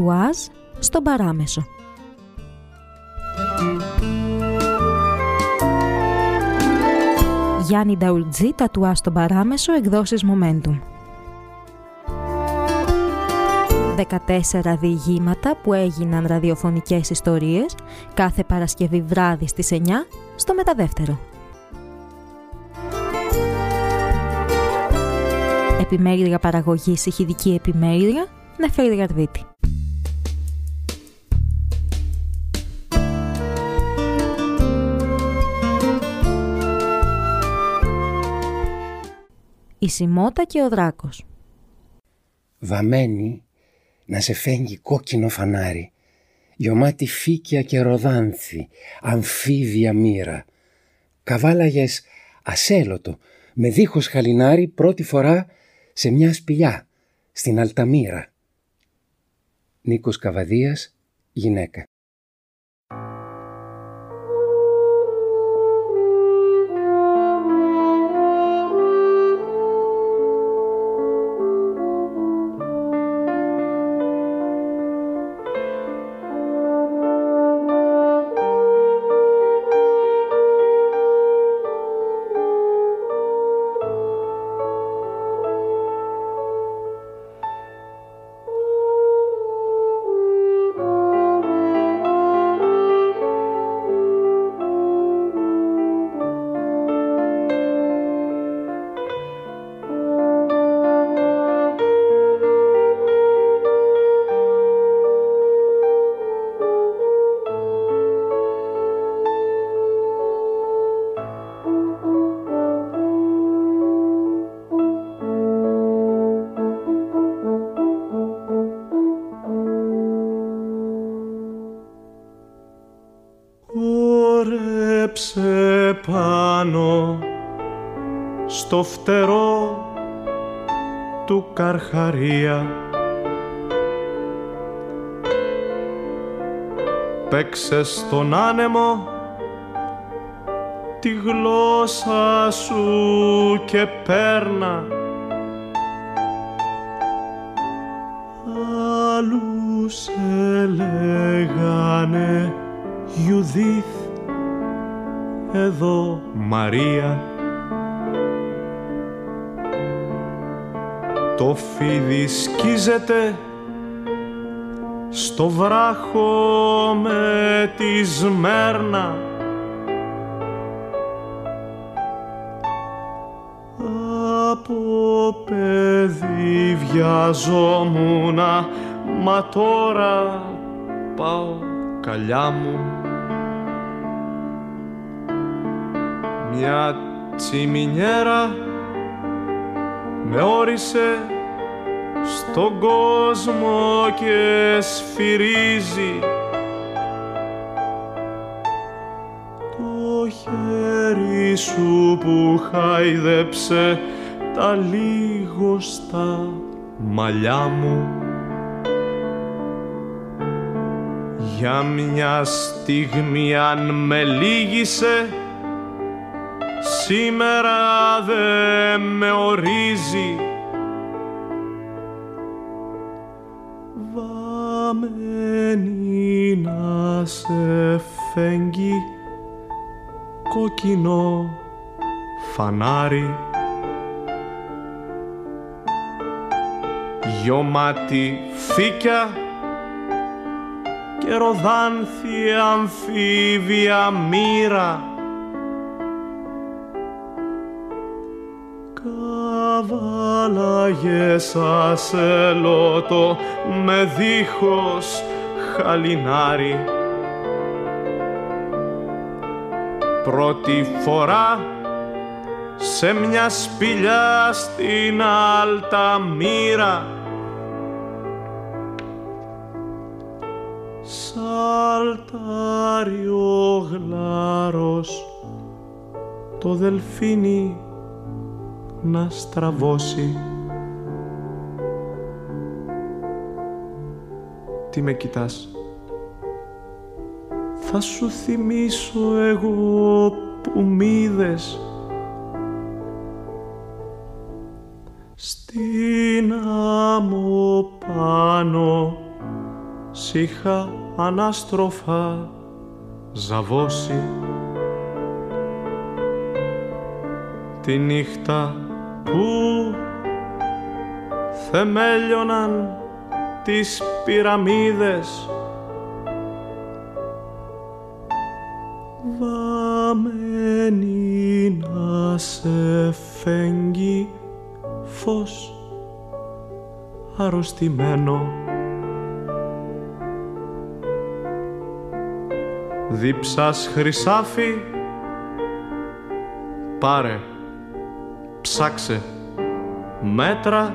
τατουάζ στον παράμεσο. Γιάννη Νταουλτζή, τατουάζ στον παράμεσο, εκδόσεις Momentum. 14 διηγήματα που έγιναν ραδιοφωνικές ιστορίες κάθε Παρασκευή βράδυ στις 9 στο Μεταδεύτερο. Επιμέλεια παραγωγής ηχηδική επιμέλεια Νεφέλη Γαρδίτη. Η Σιμώτα και ο Δράκος Βαμένη να σε φέγγει κόκκινο φανάρι, γεμάτη φύκια και ροδάνθη, αμφίβια μοίρα. Καβάλαγες ασέλωτο, με δίχως χαλινάρι πρώτη φορά σε μια σπηλιά, στην Αλταμύρα. Νίκος Καβαδίας, γυναίκα. Στο φτερό του καρχαρία. Παίξε στον άνεμο τη γλώσσα σου και πέρνα Το φίδι σκίζεται στο βράχο με τη σμέρνα. Από παιδί βιαζόμουνα μα τώρα πάω καλιά μου. Μια τσιμινιέρα με όρισε στον κόσμο και σφυρίζει το χέρι σου που χάιδεψε τα λίγο στα μαλλιά μου. Για μια στιγμή αν με λύγησε σήμερα δε με ορίζει. Βαμμένη να σε φέγγει κόκκινο φανάρι. Γιωμάτι φύκια και ροδάνθη αμφίβια μοίρα Καβάλαγες ασελότο με δίχως χαλινάρι Πρώτη φορά σε μια σπηλιά στην Αλταμύρα Σαλτάρει ο γλάρος το δελφίνι να στραβώσει. Τι με κοιτάς. Θα σου θυμίσω εγώ που μ' είδες Στην άμμο πάνω είχα ανάστροφα ζαβώσει τη νύχτα που θεμέλιωναν τις πυραμίδες. Βαμμένη να σε φέγγει φως αρρωστημένο. Δίψας χρυσάφι Πάρε Ψάξε Μέτρα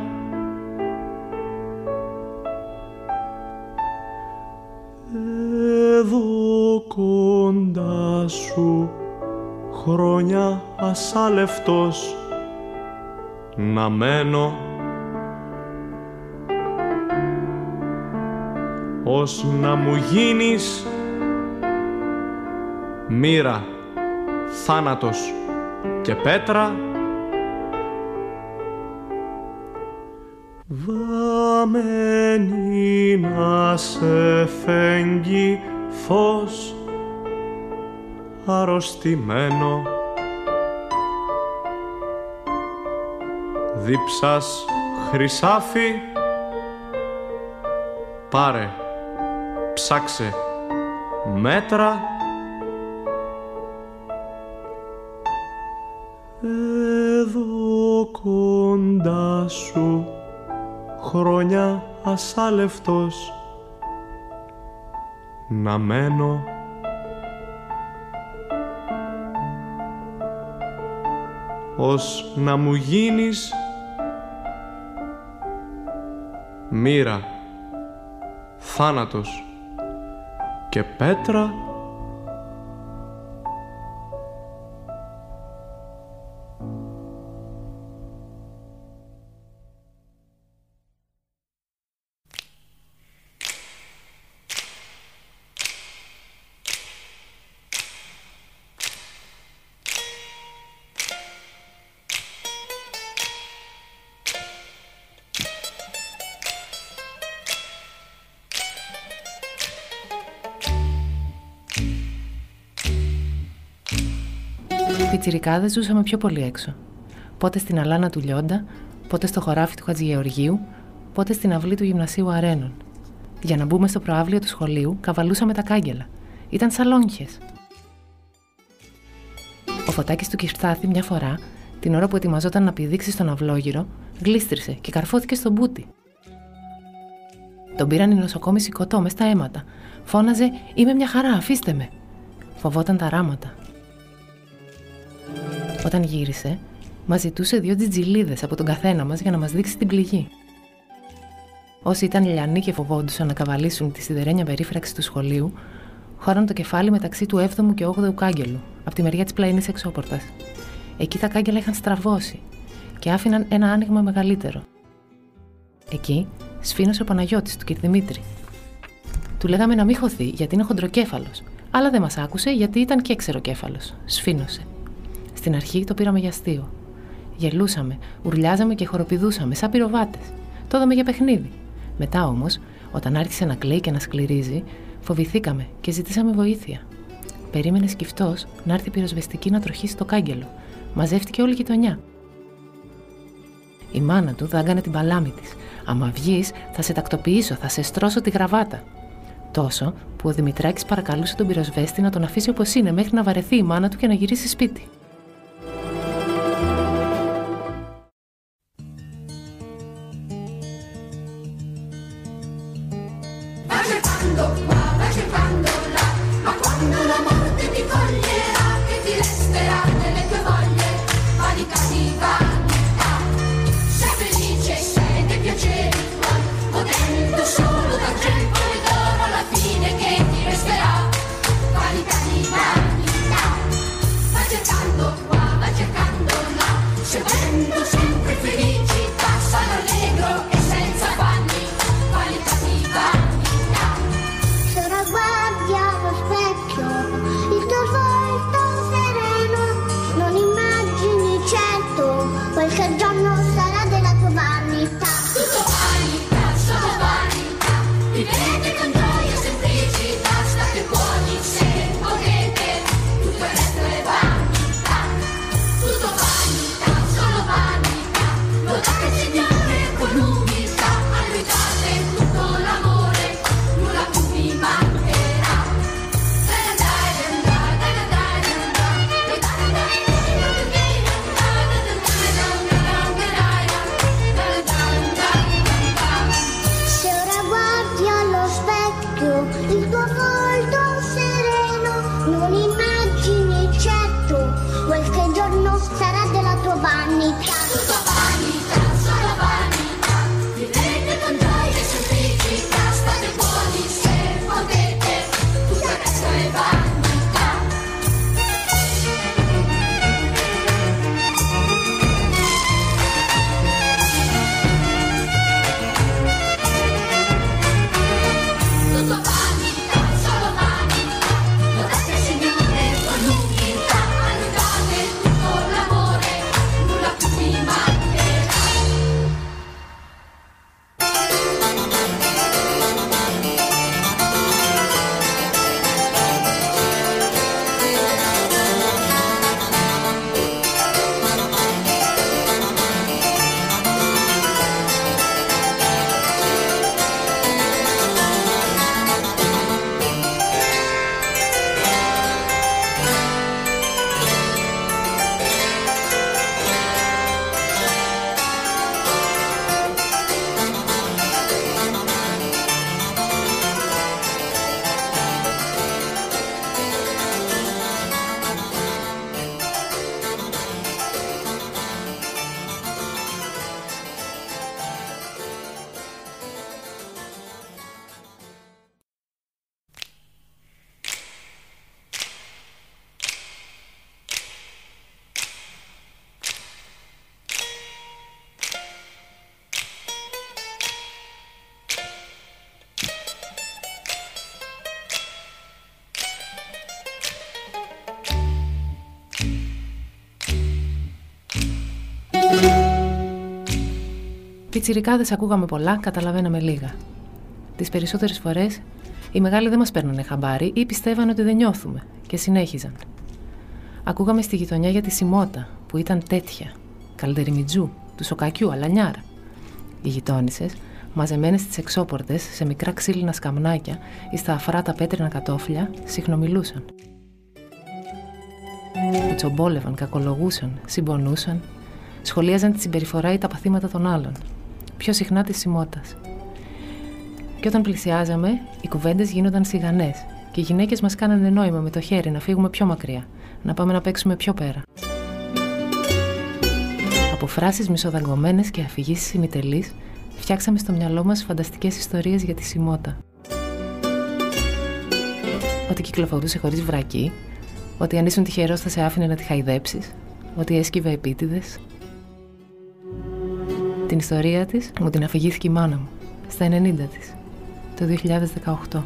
σου Χρόνια ασάλευτος Να μένω Ως να μου γίνεις μοίρα, θάνατος και πέτρα. Βαμμένη να σε φέγγει φως αρρωστημένο. Δίψας χρυσάφι. Πάρε, ψάξε, μέτρα. Εδώ κοντά σου χρόνια ασάλευτος. Να μένω ως να μου γίνεις μοίρα, θάνατος και πέτρα πιτσιρικάδες ζούσαμε πιο πολύ έξω. Πότε στην αλάνα του Λιόντα, πότε στο χωράφι του Χατζηγεωργίου, πότε στην αυλή του γυμνασίου Αρένων. Για να μπούμε στο προάβλιο του σχολείου, καβαλούσαμε τα κάγκελα. Ήταν σαλόνιχε. Ο φωτάκι του Κυρθάθη μια φορά, την ώρα που ετοιμαζόταν να πηδήξει στον αυλόγυρο, γλίστρισε και καρφώθηκε στον μπούτι. Τον πήραν οι νοσοκόμοι σηκωτό μες στα αίματα. Φώναζε: Είμαι μια χαρά, αφήστε με. Φοβόταν τα ράματα. Όταν γύρισε, μας ζητούσε δύο τζιτζιλίδες από τον καθένα μας για να μας δείξει την πληγή. Όσοι ήταν λιανοί και φοβόντουσαν να καβαλήσουν τη σιδερένια περίφραξη του σχολείου, χώραν το κεφάλι μεταξύ του 7ου και 8ου κάγκελου, από τη μεριά της πλαϊνής εξώπορτας. Εκεί τα κάγκελα είχαν στραβώσει και άφηναν ένα άνοιγμα μεγαλύτερο. Εκεί σφίνωσε ο Παναγιώτης του κ. Δημήτρη. Του λέγαμε να μην χωθεί γιατί είναι χοντροκέφαλος, αλλά δεν μας άκουσε γιατί ήταν και ξεροκέφαλο. Σφίνωσε. Στην αρχή το πήραμε για αστείο. Γελούσαμε, ουρλιάζαμε και χοροπηδούσαμε, σαν πυροβάτες. Το είδαμε για παιχνίδι. Μετά όμως, όταν άρχισε να κλαίει και να σκληρίζει, φοβηθήκαμε και ζητήσαμε βοήθεια. Περίμενε σκυφτός να έρθει πυροσβεστική να τροχίσει το κάγκελο. Μαζεύτηκε όλη η γειτονιά. Η μάνα του δάγκανε την παλάμη της. Άμα βγεις, θα σε τακτοποιήσω, θα σε στρώσω τη γραβάτα. Τόσο που ο Δημητράκης παρακαλούσε τον πυροσβέστη να τον αφήσει όπως είναι μέχρι να βαρεθεί η μάνα του και να γυρίσει σπίτι. Πιτσιρικάδες ακούγαμε πολλά, καταλαβαίναμε λίγα. Τις περισσότερες φορές οι μεγάλοι δεν μας παίρνανε χαμπάρι ή πιστεύαν ότι δεν νιώθουμε και συνέχιζαν. Ακούγαμε στη γειτονιά για τη Σιμώτα που ήταν τέτοια, καλντεριμιτζού, του σοκακιού, αλανιάρα. Οι γειτόνισσες, μαζεμένες στις εξώπορτες σε μικρά ξύλινα σκαμνάκια ή στα αφράτα πέτρινα κατόφλια, συχνομιλούσαν. Κουτσομπόλευαν, κακολογούσαν, συμπονούσαν, σχολίαζαν τη συμπεριφορά ή τα παθήματα των άλλων, πιο συχνά της σημότα. Και όταν πλησιάζαμε, οι κουβέντες γίνονταν σιγανές και οι γυναίκες μας κάνανε νόημα με το χέρι να φύγουμε πιο μακριά, να πάμε να παίξουμε πιο πέρα. Από φράσεις μισοδαγκωμένες και αφηγήσεις ημιτελείς, φτιάξαμε στο μυαλό μας φανταστικές ιστορίες για τη Σιμώτα. Ότι κυκλοφορούσε χωρίς βρακή, ότι αν ήσουν τυχερός θα σε άφηνε να τη χαϊδέψεις, ότι έσκυβε επίτηδες. Την ιστορία της μου την αφηγήθηκε η μάνα μου, στα 90 της, το 2018.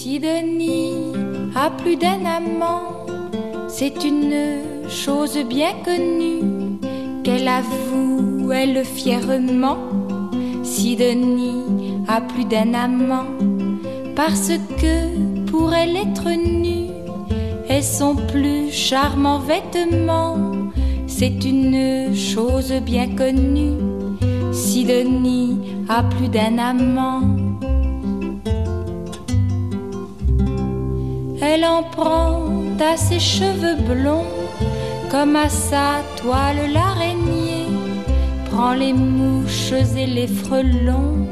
Si Denis a plus d'un amant, c'est une chose bien connue qu'elle avoue, elle fièrement. Si Denis a plus d'un amant, parce que pour elle être nue est son plus charmant vêtement, c'est une chose bien connue. Si Denis a plus d'un amant, Elle en prend à ses cheveux blonds, comme à sa toile l'araignée. Prend les mouches et les frelons,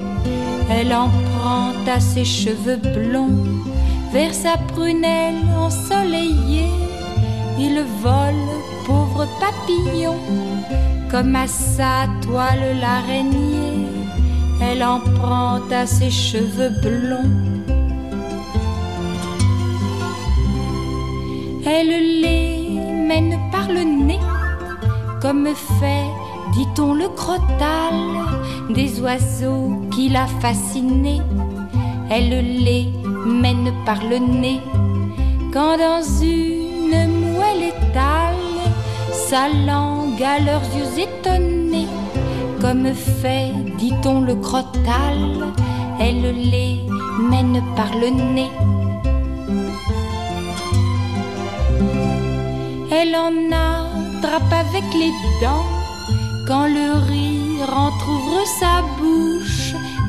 elle en prend à ses cheveux blonds, vers sa prunelle ensoleillée. Il vole, pauvre papillon, comme à sa toile l'araignée. Elle en prend à ses cheveux blonds. Elle les mène par le nez, comme fait, dit-on, le crottal des oiseaux qui l'a fasciné. Elle les mène par le nez, quand dans une moelle étale sa langue à leurs yeux étonnés, comme fait, dit-on, le crottal. Elle les mène par le nez. Elle en attrape avec les dents quand le rire entr'ouvre sa bouche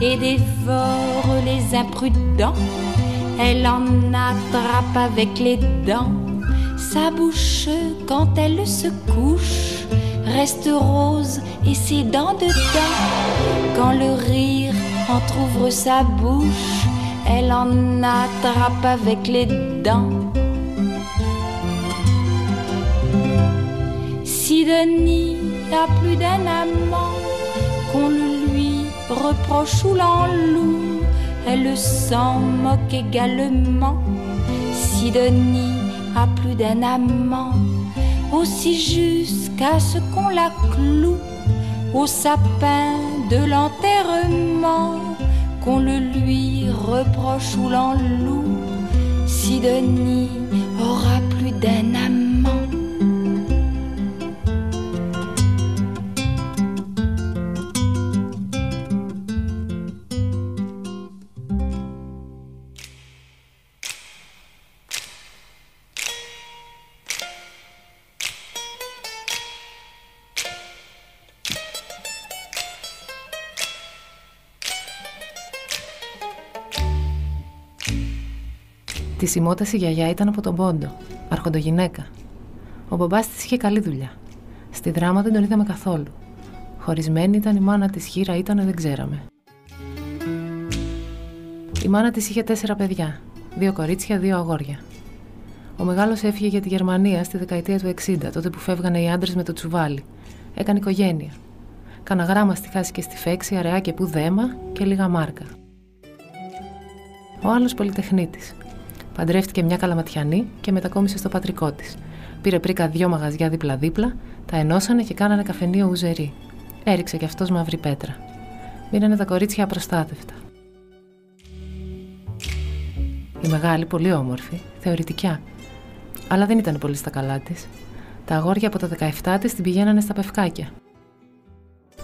et dévore les imprudents. Elle en attrape avec les dents sa bouche quand elle se couche reste rose et ses dents dedans quand le rire entr'ouvre sa bouche, elle en attrape avec les dents. Si Denis a plus d'un amant, qu'on le reproche ou l'enloue, elle s'en moque également. Si Denis a plus d'un amant, aussi jusqu'à ce qu'on la cloue au sapin de l'enterrement, qu'on le lui reproche ou l'enloue. Si Denis aura plus d'un amant, Τη σημόταση γιαγιά ήταν από τον Πόντο, αρχοντογυναίκα. Ο μπαμπάς της είχε καλή δουλειά. Στη δράμα δεν τον είδαμε καθόλου. Χωρισμένη ήταν η μάνα της, χείρα ήταν δεν ξέραμε. Η μάνα της είχε τέσσερα παιδιά. Δύο κορίτσια, δύο αγόρια. Ο μεγάλος έφυγε για τη Γερμανία στη δεκαετία του 60, τότε που φεύγανε οι άντρες με το τσουβάλι. Έκανε οικογένεια. Κάνα γράμμα στη χάση και στη φέξη, αραιά και που δέμα και λίγα μάρκα. Ο άλλος πολυτεχνίτης. Παντρεύτηκε μια καλαματιανή και μετακόμισε στο πατρικό της. Πήρε πρίκα δυο μαγαζιά δίπλα-δίπλα, τα ενώσανε και κάνανε καφενείο ουζερί. Έριξε κι αυτός μαύρη πέτρα. Μείνανε τα κορίτσια απροστάτευτα. Η μεγάλη, πολύ όμορφη, θεωρητικά. Αλλά δεν ήταν πολύ στα καλά της. Τα αγόρια από τα 17 της την πηγαίνανε στα πευκάκια.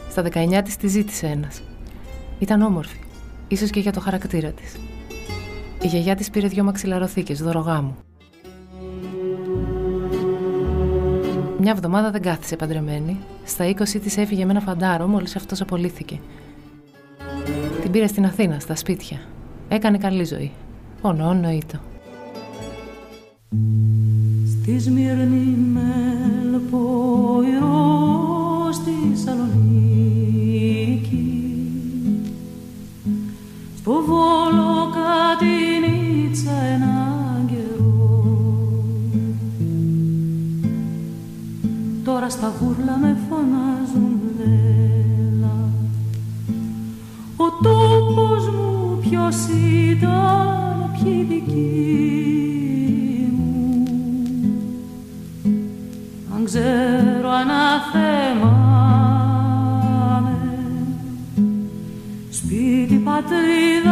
Στα 19 της τη ζήτησε ένας. Ήταν όμορφη, ίσως και για το χαρακτήρα της. Η γιαγιά της πήρε δυο μαξιλαροθήκες, δωρογάμου. Μια εβδομάδα δεν κάθισε παντρεμένη. Στα 20 της έφυγε με ένα φαντάρο μόλις αυτός απολύθηκε. Την πήρε στην Αθήνα, στα σπίτια. Έκανε καλή ζωή. Όνο, νοήτο. Στη Σμύρνη μελποϊρό στη Σαλονίκη στο Βόλο Κατινίτσα έναν καιρό Τώρα στα βούρλα με φωνάζουν λέλα Ο τόπος μου ποιος ήταν ποιοι δικοί μου Αν ξέρω αναθεμάμαι Σπίτι πατρίδα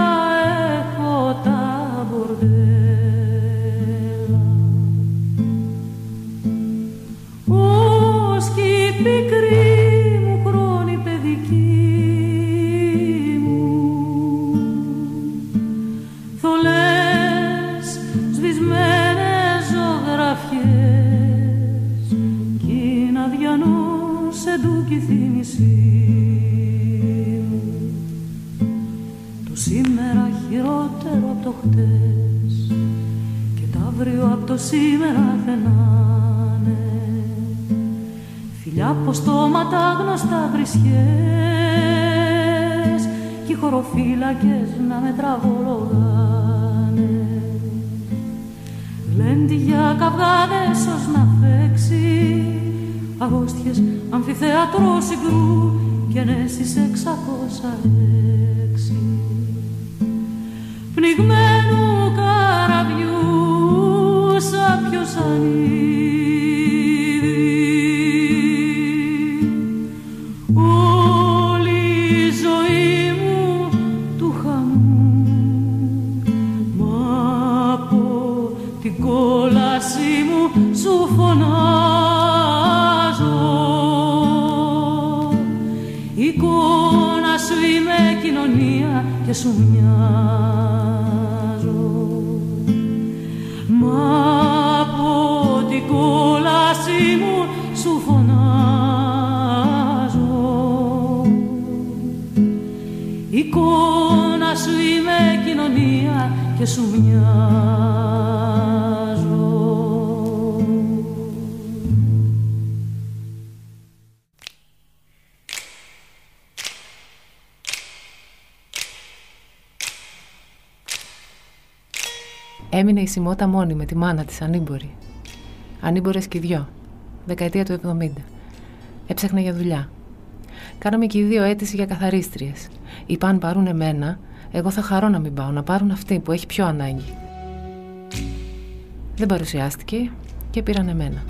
το σήμερα θενάνε φιλιά από στόματα γνωστά βρισιές κι οι χωροφύλακες να με τραβολογάνε. Γλέντι για καυγάδες ως να φέξει Αγώστιες αμφιθέατρος συγκρού και ενέσεις εξακόσα έξι Πνιγμένους καραβιού σαν ποιος ανήδη. Όλη η ζωή μου του χαμού. Μα από την κόλαση μου σου φωνάζω. Εικόνας σου είμαι κοινωνία και σου μοιάζω η Σιμώτα μόνη με τη μάνα της, ανήμπορη. Ανήμπορες και οι δυο. Δεκαετία του 70. Έψαχνα για δουλειά. Κάναμε και οι δύο αίτηση για καθαρίστριες. Είπα αν πάρουν εμένα, εγώ θα χαρώ να μην πάω, να πάρουν αυτή που έχει πιο ανάγκη. Δεν παρουσιάστηκε και πήραν εμένα.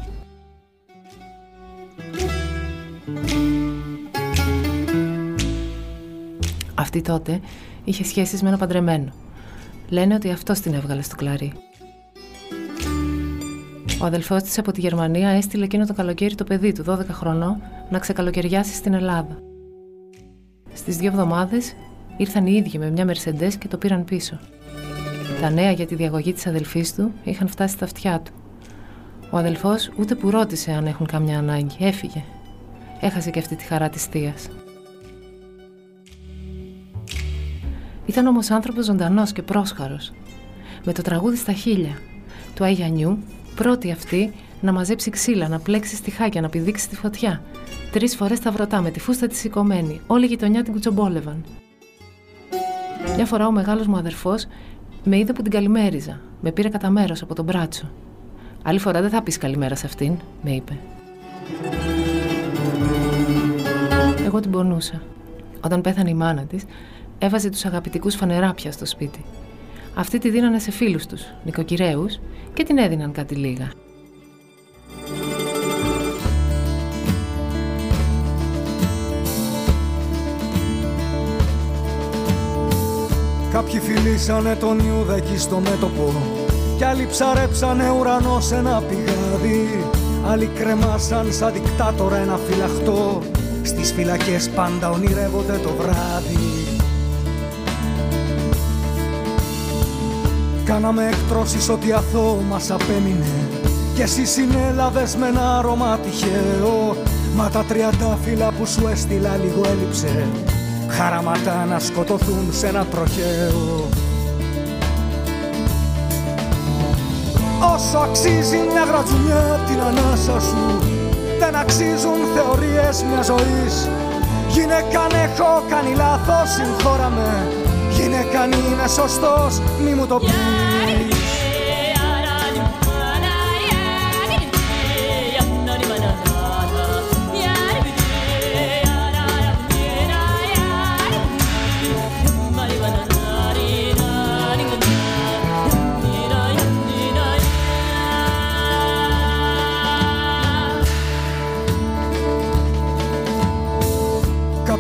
Αυτή τότε είχε σχέσεις με ένα παντρεμένο. Λένε ότι αυτός την έβγαλε στο κλαρί. Ο αδελφός της από τη Γερμανία έστειλε εκείνο το καλοκαίρι το παιδί του, 12 χρονών, να ξεκαλοκαιριάσει στην Ελλάδα. Στις δύο εβδομάδες ήρθαν οι ίδιοι με μια Mercedes και το πήραν πίσω. Τα νέα για τη διαγωγή της αδελφής του είχαν φτάσει στα αυτιά του. Ο αδελφός ούτε που ρώτησε αν έχουν καμιά ανάγκη, έφυγε. Έχασε και αυτή τη χαρά της θείας. Ήταν όμως άνθρωπος ζωντανός και πρόσχαρος. Με το τραγούδι στα χίλια του Αγιανιού, πρώτη αυτή να μαζέψει ξύλα, να πλέξει στιχάκια, να πηδήξει τη φωτιά. Τρεις φορές τα βρωτά με τη φούστα της σηκωμένη. Όλη η γειτονιά την κουτσομπόλευαν. Μια φορά ο μεγάλος μου αδερφός με είδε που την καλημέριζα. Με πήρε κατά μέρος από τον μπράτσο. Άλλη φορά δεν θα πεις καλημέρα σε αυτήν, με είπε. Εγώ την πονούσα. Όταν πέθανε η μάνα της, έβαζε τους αγαπητικούς φανεράπια στο σπίτι. Αυτοί τη δίνανε σε φίλους τους, νοικοκυρέους, και την έδιναν κάτι λίγα. Κάποιοι φιλήσανε τον Ιούδα εκεί στο μέτωπο Κι άλλοι ψαρέψανε ουρανό σε ένα πηγάδι Άλλοι κρεμάσαν σαν δικτάτορα ένα φυλαχτό Στις φυλακές πάντα ονειρεύονται το βράδυ Κάναμε εκτρώσεις ότι αθώο μας απέμεινε. Κι εσύ συνέλαβες με ένα άρωμα τυχαίο. Μα τα τριαντάφυλλα που σου έστειλα λίγο έλειψε. Χαραματά να σκοτωθούν σε ένα τροχαίο. Όσο αξίζει μια γρατζουνιά την ανάσα σου Δεν αξίζουν θεωρίες μιας ζωής. Γυναίκα αν έχω κάνει λάθος συγχώρα με. Γυναίκα αν είμαι σωστός μη μου το πεις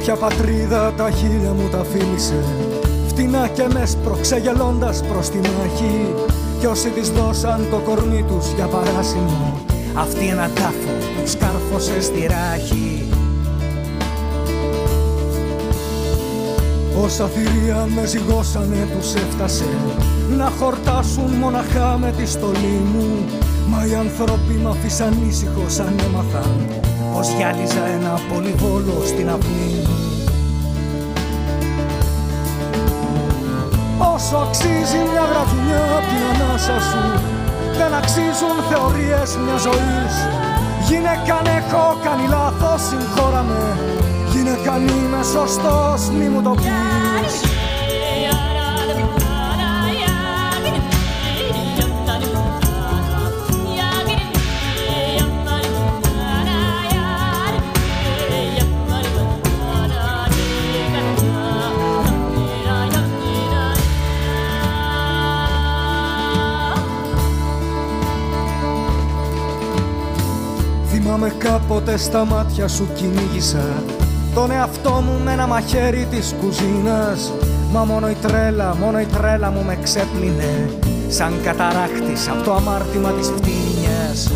Κάποια πατρίδα τα χείλια μου τα φίλησε Φτηνά και μες σπρώξε γελώντας προς τη μάχη Κι όσοι της δώσαν το κορμί τους για παράσημο Αυτή ένα τάφο τους κάρφωσε στη ράχη. Όσα θηρία με ζυγώσανε τους έφτασε. Να χορτάσουν μοναχά με τη στολή μου. Μα οι άνθρωποι μ' αφήσαν ήσυχο σαν έμαθαν Πως γυάλιζα ένα πολυβόλο στην αυλή. Μου Όσο αξίζει μια γραφειά απ' την ανάσα σου Δεν αξίζουν θεωρίες μιας ζωής. Γυναίκα αν έχω κάνει λάθος συγχώρα με. Γυναίκα αν είμαι σωστός μη μου το πεις Θυμάμαι κάποτε στα μάτια σου κυνήγησα. Τον εαυτό μου με ένα μαχαίρι της κουζίνας. Μα μόνο η τρέλα, μόνο η τρέλα μου με ξέπλυνε. Σαν καταράχτης από το αμάρτημα της φτύνιας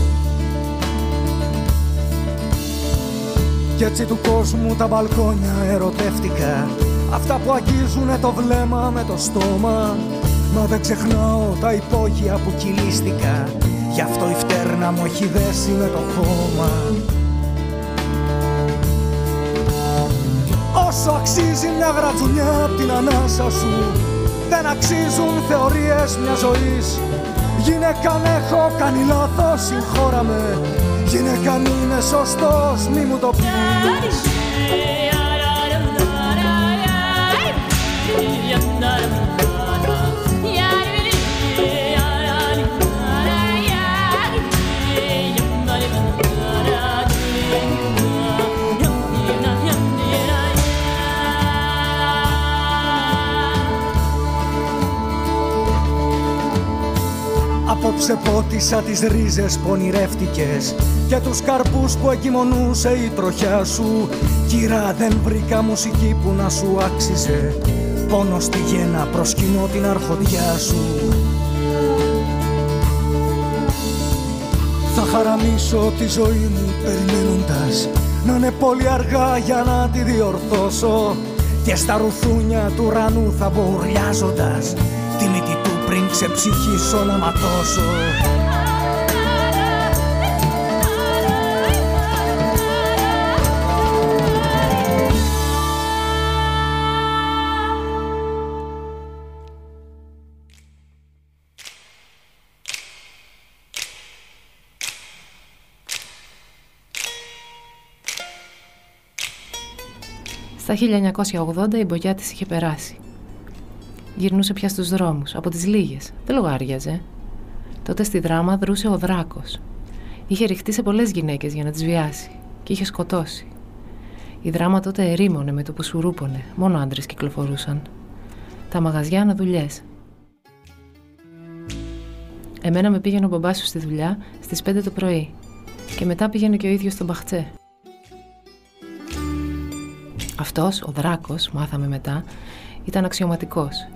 Κι έτσι του κόσμου τα μπαλκόνια ερωτεύτηκα. Αυτά που αγγίζουνε το βλέμμα με το στόμα. Μα δεν ξεχνάω τα υπόγεια που κυλίστηκα Γι' αυτό η φτέρνα μου έχει δέσει με το χώμα. Όσο αξίζει μια γρατζουνιά απ' την ανάσα σου Δεν αξίζουν θεωρίες μια ζωής. Γυναίκα αν έχω κάνει λάθος συγχώρα με. Γυναίκα αν είμαι σωστός μη μου το πεις Απόψε πότισα τις ρίζες που ονειρεύτηκες Και τους καρπούς που εγκυμονούσε η τροχιά σου. Κύρα δεν βρήκα μουσική που να σου άξιζε. Πόνο στη γέννα προσκυνώ την αρχοντιά σου. Θα χαραμίσω τη ζωή μου περιμένοντας Να είναι πολύ αργά για να τη διορθώσω. Και στα ρουθούνια του ουρανού θα μπουρλιάζοντας Τη μύτη του πριν ξεψυχήσω να ματώσω Στα 1980 η μπογιά της είχε περάσει. Γυρνούσε πια στους δρόμους, από τις λίγες. Δεν λογάριαζε. Τότε στη δράμα δρούσε ο Δράκος. Είχε ρηχτεί σε πολλές γυναίκες για να τις βιάσει και είχε σκοτώσει. Η δράμα τότε ερήμωνε με το που σουρούπωνε. Μόνο άντρες κυκλοφορούσαν. Τα μαγαζιά να δουλειές. Εμένα με πήγαινε ο μπαμπάς σου στη δουλειά στις 5 το πρωί και μετά πήγαινε και ο ίδιος στον Μπαχτσέ. Αυτός, ο Δράκος, μάθαμε μετά, ήταν αξιωματικός.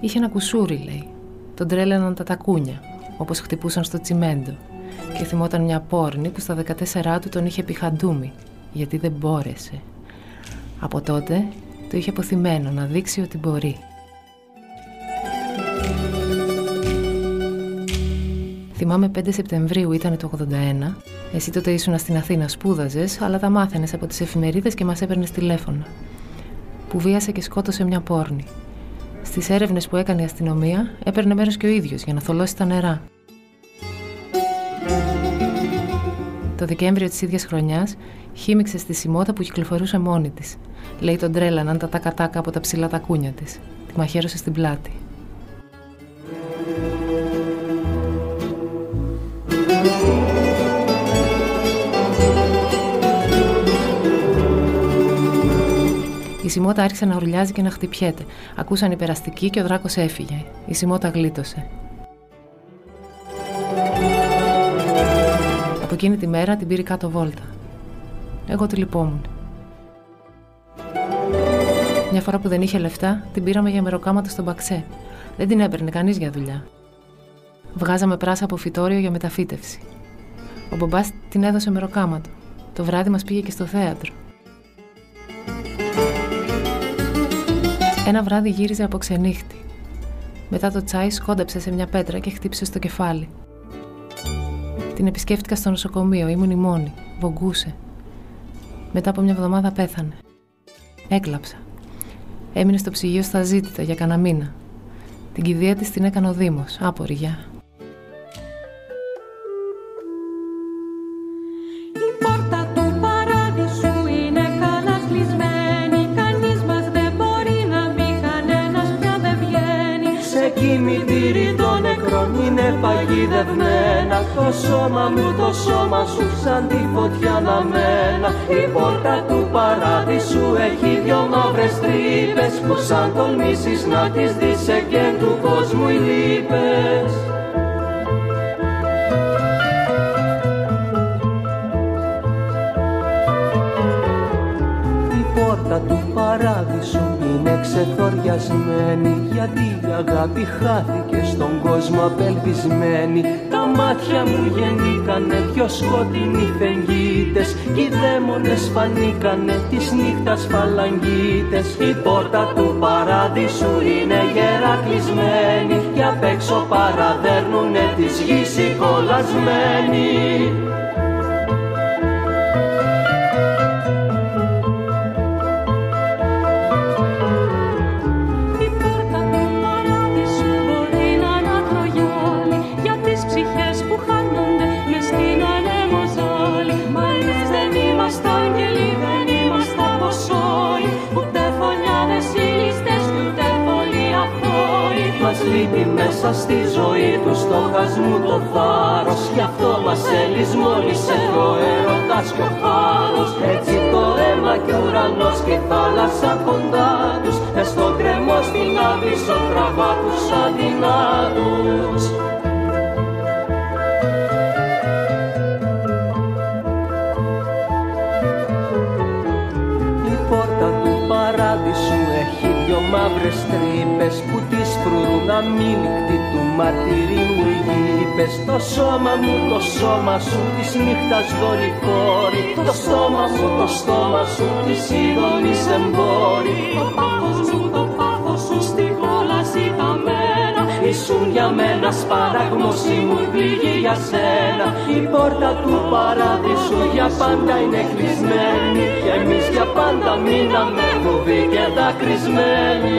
Είχε ένα κουσούρι, λέει. Τον τρέλαιναν τα τακούνια, όπως χτυπούσαν στο τσιμέντο. Και θυμόταν μια πόρνη που στα 14 του τον είχε πιχαντούμι, γιατί δεν μπόρεσε. Από τότε το είχε αποθυμένο να δείξει ότι μπορεί. Θυμάμαι 5 Σεπτεμβρίου ήταν το 81. Εσύ τότε ήσουν στην Αθήνα, σπούδαζες, αλλά τα μάθαινες από τις εφημερίδες και μας έπαιρνες τηλέφωνα. Που βίασε και σκότωσε μια πόρνη. Στις έρευνες που έκανε η αστυνομία, έπαιρνε μέρος και ο ίδιος για να θολώσει τα νερά. Το Δεκέμβριο της ίδιας χρονιάς, χύμιξε στη Σιμώτα που κυκλοφορούσε μόνη της. Λέει τον τρέλαναν τα τακατάκα από τα ψηλά τακούνια της. Τη μαχαίρωσε στην πλάτη. Η Σιμώτα άρχισε να ουρλιάζει και να χτυπιέται. Ακούσαν οι περαστικοί και ο δράκος έφυγε. Η Σιμώτα γλίτωσε. Από εκείνη τη μέρα την πήρε κάτω βόλτα. Εγώ τη λυπόμουν. Μια φορά που δεν είχε λεφτά, την πήραμε για μεροκάματο στον Παξέ. Δεν την έπαιρνε κανείς για δουλειά. Βγάζαμε πράσα από φυτόριο για μεταφύτευση. Ο μπαμπά την έδωσε μεροκάματο. Το βράδυ μας πήγε και στο θέατρο. Ένα βράδυ γύριζε από ξενύχτη. Μετά το τσάι σκόνταψε σε μια πέτρα και χτύπησε στο κεφάλι. Την επισκέφτηκα στο νοσοκομείο, ήμουν η μόνη. Βογκούσε. Μετά από μια εβδομάδα πέθανε. Έκλαψα. Έμεινε στο ψυγείο στα ζήτητα για κανένα μήνα. Την κηδεία της την έκανε ο Δήμος, άπορη γεια. Σε κημητήρι των νεκρών είναι παγιδευμένα. Το σώμα μου, το σώμα σου σαν τη φωτιά αναμένα. Η πόρτα του παράδεισου έχει δυο μαύρες τρύπες Που σαν τολμήσεις να τις δεις σε και του κόσμου οι λύπες. Η πόρτα του παράδεισου είναι ξεθοριασμένη Γιατί η αγάπη χάθηκε στον κόσμο απελπισμένη. Τα μάτια μου γεννήκανε δυο σκοτεινοί φεγγίτες Κι οι δαίμονες φανήκανε της νύχτας φαλαγγίτες. Η πόρτα του παράδεισου είναι γερά κλεισμένη Κι απ' έξω παραδέρνουνε της γης οι κολλασμένοι μέσα στη ζωή του στοχασμού το θάρρος. Γι' αυτό μας ελισμόνισε ο έρωτας και ο χάρος. Έτσι το αίμα και ο ουρανός και η θάλασσα κοντά τους. Μες στον κρεμό στην άβυσσο τραβά τους αδυνάτους μαύρες τρύπες που τις φρουρούν αμήλικτη του μαρτυρίου γήπες Το σώμα μου, το σώμα σου της νύχτας δορυφόρη. Το στόμα μου, το στόμα σου της είδωλης εμπόρη Το πάθος μου, το πάθος σου στη κόλαση μένα Ήσουν για μένα σπαράγμος μου πληγή για σένα. Η πόρτα του παράδεισου για πάντα είναι κλεισμένη. Και εμείς για πάντα μείναμε φοβοί και δακρυσμένοι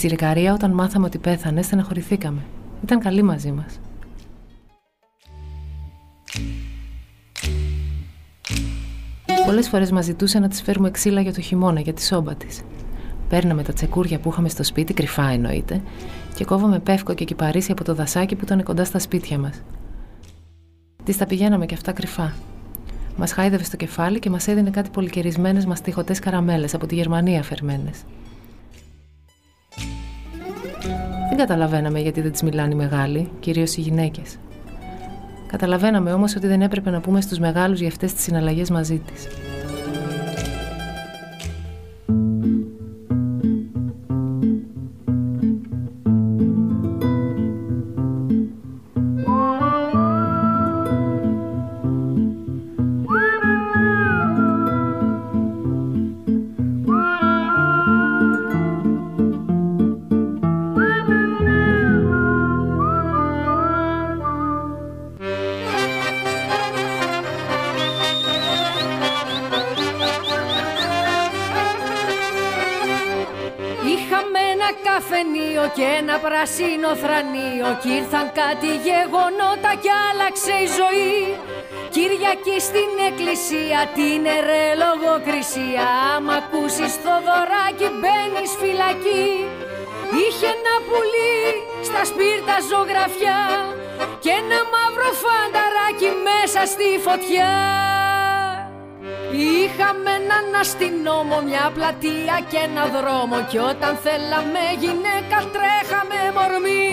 Η πιτσιρικαρία όταν μάθαμε ότι πέθανε στεναχωρηθήκαμε. Ήταν καλή μαζί μας. Πολλές φορές μας ζητούσε να της φέρουμε ξύλα για το χειμώνα, για τη σόμπα της. Παίρναμε τα τσεκούρια που είχαμε στο σπίτι, κρυφά εννοείται, και κόβαμε πεύκο και κυπαρίσι από το δασάκι που ήταν κοντά στα σπίτια μας. Τις τα πηγαίναμε και αυτά κρυφά. Μας χάιδευε στο κεφάλι και μας έδινε κάτι πολυκαιρισμένες μαστιχωτέ καραμέλες από τη Γερμανία φερμένες. Καταλαβαίναμε γιατί δεν τις μιλάνε οι μεγάλοι, κυρίως οι γυναίκες. Καταλαβαίναμε όμως ότι δεν έπρεπε να πούμε στους μεγάλους για αυτές τις συναλλαγές μαζί της. Κάτι γεγονότα κι άλλαξε η ζωή. Κυριακή στην εκκλησία την ερε λογοκρισία. Άμα ακούσεις το δωράκι μπαίνεις φυλακή. Είχε ένα πουλί στα σπίρτα ζωγραφιά Και ένα μαύρο φανταράκι μέσα στη φωτιά Είχαμε έναν αστυνόμο, μια πλατεία και ένα δρόμο. Κι όταν θέλαμε γυναίκα τρέχαμε μορμή.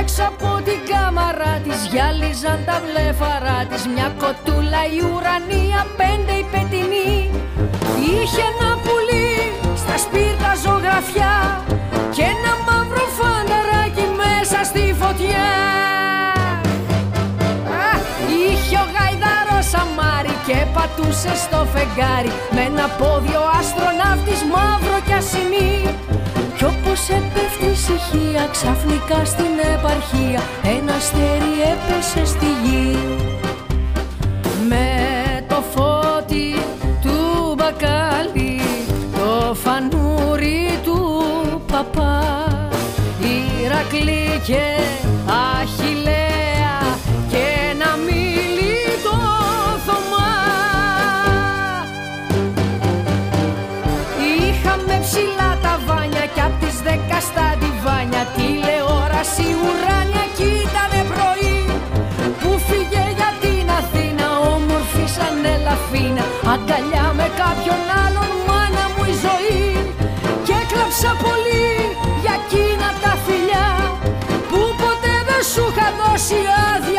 Έξω από την κάμαρα της γυάλιζαν τα βλέφαρα της. Μια κοτούλα η ουρανία, πέντε η πετινή Είχε ένα πουλί στα σπίρτα ζωγραφιά Και ένα μαύρο πατούσε στο φεγγάρι Με ένα πόδιο αστροναύτης μαύρο κι ασημή. Κι όπως έπεφτει η ησυχία ξαφνικά στην επαρχία Ένα αστέρι έπεσε στη γη. Με το φώτι του μπακάλι Το φανούρι του παπά Ηρακλή και Αχιλέα τηλεόραση ουράνια κι ήτανε πρωί. Που φύγε για την Αθήνα όμορφη σαν ελαφίνα. Αγκαλιά με κάποιον άλλον μάνα μου η ζωή. Και έκλαψα πολύ για εκείνα τα φιλιά που ποτέ δεν σου είχα δώσει άδεια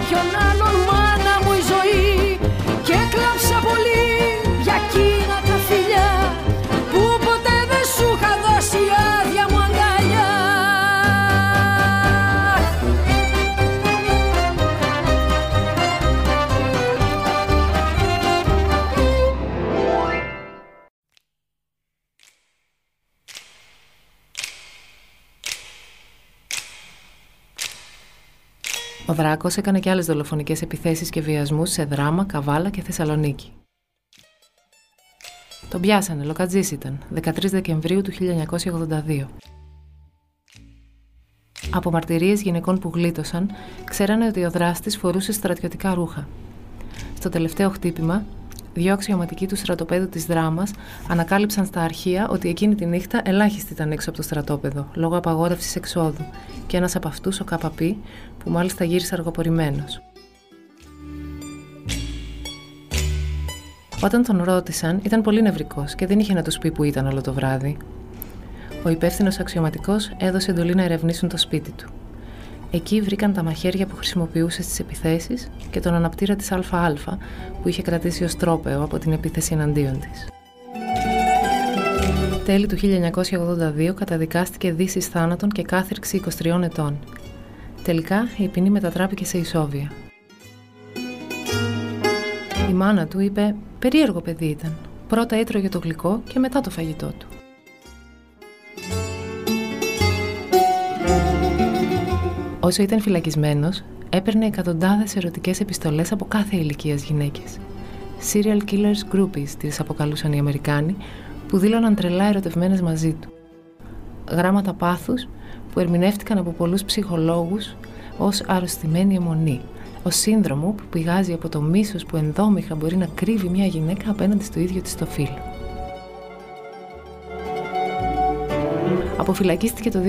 αγκαλιά με Ο Δράκος έκανε και άλλες δολοφονικές επιθέσεις και βιασμούς σε Δράμα, Καβάλα και Θεσσαλονίκη. Τον πιάσανε, λοκατζής ήταν, 13 Δεκεμβρίου του 1982. Από μαρτυρίες γυναικών που γλίτωσαν, ξέρανε ότι ο δράστης φορούσε στρατιωτικά ρούχα. Στο τελευταίο χτύπημα, δύο αξιωματικοί του στρατοπέδου της Δράμας ανακάλυψαν στα αρχεία ότι εκείνη τη νύχτα ελάχιστοι ήταν έξω από το στρατόπεδο, λόγω απαγόρευσης εξόδου, και ένας από αυτούς, ο ΚΑΠΑΠΗ, που μάλιστα γύρισε αργοπορημένος. Όταν τον ρώτησαν, ήταν πολύ νευρικός και δεν είχε να τους πει που ήταν όλο το βράδυ. Ο υπεύθυνος αξιωματικός έδωσε εντολή να ερευνήσουν το σπίτι του. Εκεί βρήκαν τα μαχαίρια που χρησιμοποιούσε στις επιθέσεις και τον αναπτήρα της ΑΑ που είχε κρατήσει ως τρόπεο από την επίθεση εναντίον της. Τέλη του 1982 καταδικάστηκε δύσης θάνατον και κάθυρξη 23 ετών. Τελικά η ποινή μετατράπηκε σε ισόβια. Η μάνα του είπε «Περίεργο παιδί ήταν. Πρώτα έτρωγε το γλυκό και μετά το φαγητό του». Όσο ήταν φυλακισμένος, έπαιρνε εκατοντάδες ερωτικές επιστολές από κάθε ηλικία γυναίκες. Serial killers groupies τις αποκαλούσαν οι Αμερικάνοι, που δήλωναν τρελά ερωτευμένες μαζί του. Γράμματα πάθους που ερμηνεύτηκαν από πολλούς ψυχολόγους ως αρρωστημένη αιμονή, ο σύνδρομο που πηγάζει από το μίσος που ενδόμηχα μπορεί να κρύβει μια γυναίκα απέναντι στο ίδιο της το φίλο. Αποφυλακίστηκε το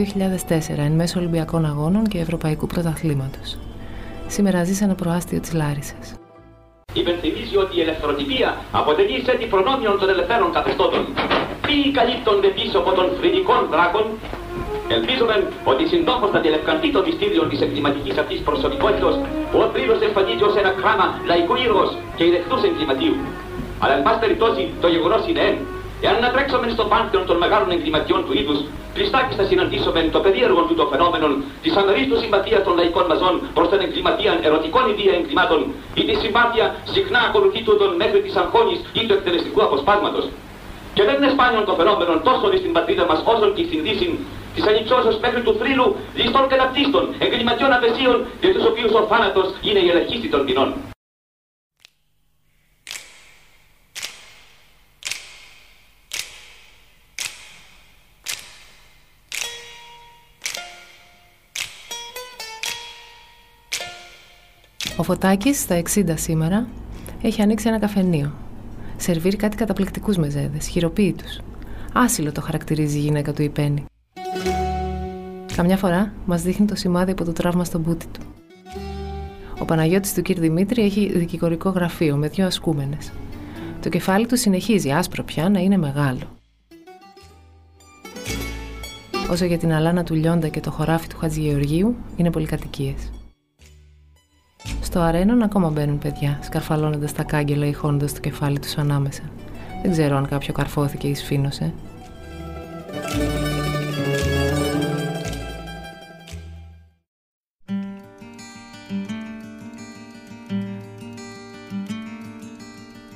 2004 εν μέσω Ολυμπιακών Αγώνων και Ευρωπαϊκού Πρωταθλήματος. Σήμερα ζει σε ένα προάστιο της Λάρισας. Υπενθυμίζει ότι η ελευθεροτυπία αποτελεί τη προνόμιων των ελευθέρων καθεστώτων. Ποιοι καλύπτονται πίσω από των φρυδικών δράκων, Ελπίζουμε ότι συντόμω θα διελευκανθεί το μυστήριο της εγκληματικής αυτής προσωπικότητα που ο πλήρω εμφανίζει ως ένα κράμα λαϊκού ήρωος και ηρεκτού εγκληματίου. Αλλά, εν πάση περιπτώσει, το γεγονός είναι εν. Εάν ανατρέξουμε στο πάνθεον των μεγάλων εγκληματιών του είδους, πιστάκι θα συναντήσουμε το περίεργο του το φαινόμενο τη αμερίστου συμπαθίας των λαϊκών μαζών προς την εγκληματία ερωτικών ιδία εγκλημάτων ή τη συμπάθεια συχνά ακολουθεί του τον μέχρι της αγχώνης ή του εκτελεστικού αποσπάσματος. Και δεν είναι σπάνιο το φαινόμενο τόσο στην πατρίδα μας όσο και στην Δύση της ανυψώσεως μέχρι του θρύλου ληστών κατακτήστων, εγκληματιών απεσίων, για τους οποίους ο θάνατος είναι η ελαχίστη των ποινών. Ο Φωτάκης, στα 60 σήμερα, έχει ανοίξει ένα καφενείο. Σερβίρει κάτι καταπληκτικούς μεζέδες, χειροποίητους. Άσυλο το χαρακτηρίζει η γυναίκα του η Πέννη. Καμιά φορά μας δείχνει το σημάδι από το τραύμα στον πούτι του. Ο Παναγιώτης του κ. Δημήτρη έχει δικηγορικό γραφείο με δύο ασκούμενες. Το κεφάλι του συνεχίζει άσπρο πια να είναι μεγάλο. Όσο για την αλάνα του Λιόντα και το χωράφι του Χατζηγεωργίου, είναι πολυκατοικίες. Στο αρένον ακόμα μπαίνουν παιδιά, σκαρφαλώνοντας τα κάγκελα ή χώνοντας το κεφάλι τους ανάμεσα. Δεν ξέρω αν κάποιο καρφώθηκε ή σφήνωσε.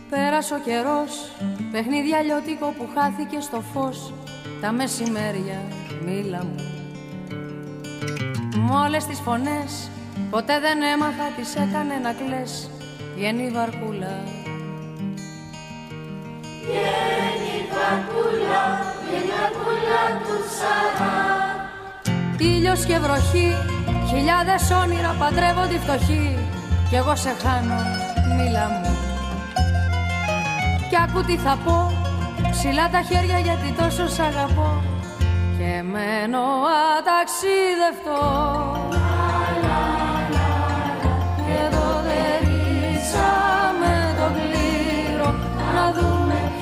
Πέρασε ο καιρός, παιχνίδι αλλιώτικο που χάθηκε στο φως Τα μεσημέρια, μίλα μου Με όλες τις φωνές Ποτέ δεν έμαθα τι έκανε να κλαις Βγαίνει βαρκούλα. Βγαίνει βαρκούλα, βγαίνει βαρκούλα του Σαρά Ήλιος και βροχή, χιλιάδες όνειρα παντρεύονται φτωχοί Κι εγώ σε χάνω, μίλα μου. Κι άκου τι θα πω, ψηλά τα χέρια γιατί τόσο σ' αγαπώ. Και μένω αταξίδευτο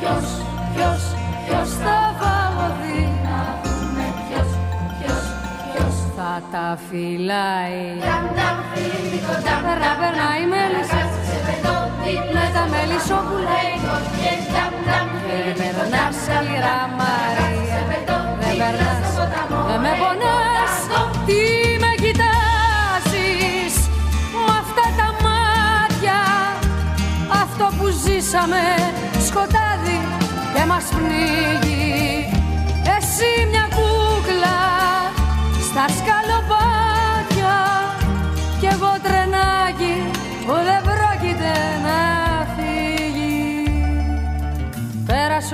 ποιος, ποιος, ποιος θα φαγωθεί Να δούμε ποιος, ποιος, ποιος θα τα φυλάει; Τραμ, τραμ, φιλικό, τραμ, Περνά, περνά η μέλισσα. Με τα μελισσόπουλα Και περνάς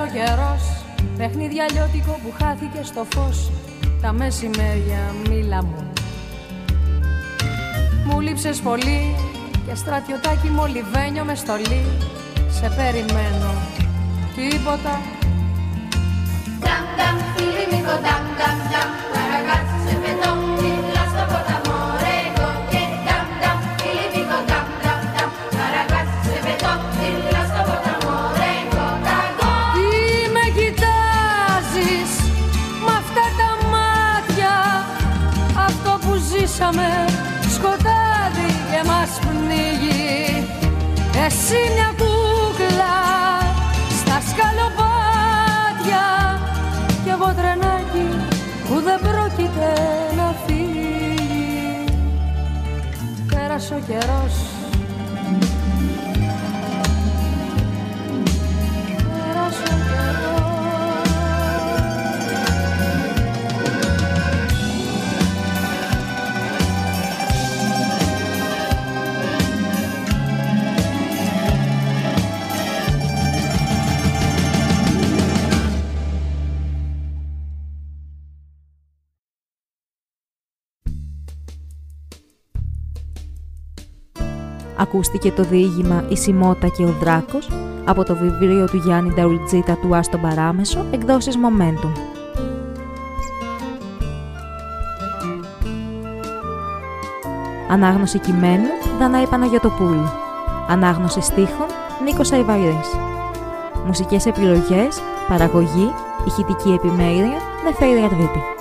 ο καιρός, παιχνίδι αλλιώτικο που χάθηκε στο φως. Τα μεσημέρια μίλα μου. Μου λείψες πολύ και στρατιωτάκι μολυβένιο με στολή. Σε περιμένω, τίποτα. Dam dam, filimico dam dam dam, la ragazza Εσύ μια κούκλα στα σκαλοπάτια. Κι εγώ τρενάκι που δεν πρόκειται να φύγει. Πέρασε ο καιρός Ακούστηκε το διήγημα «Η Σιμώτα και ο Δράκος» από το βιβλίο του Γιάννη Νταουλτζίτα του Άστον Παράμεσο, εκδόσεις Momentum. Ανάγνωση κειμένου Δανάη Παναγιωτοπούλου. Ανάγνωση στίχων Νίκος Αϊβαρής. Μουσικές επιλογές, παραγωγή, ηχητική επιμέλεια Νεφέρη Αρδίτη.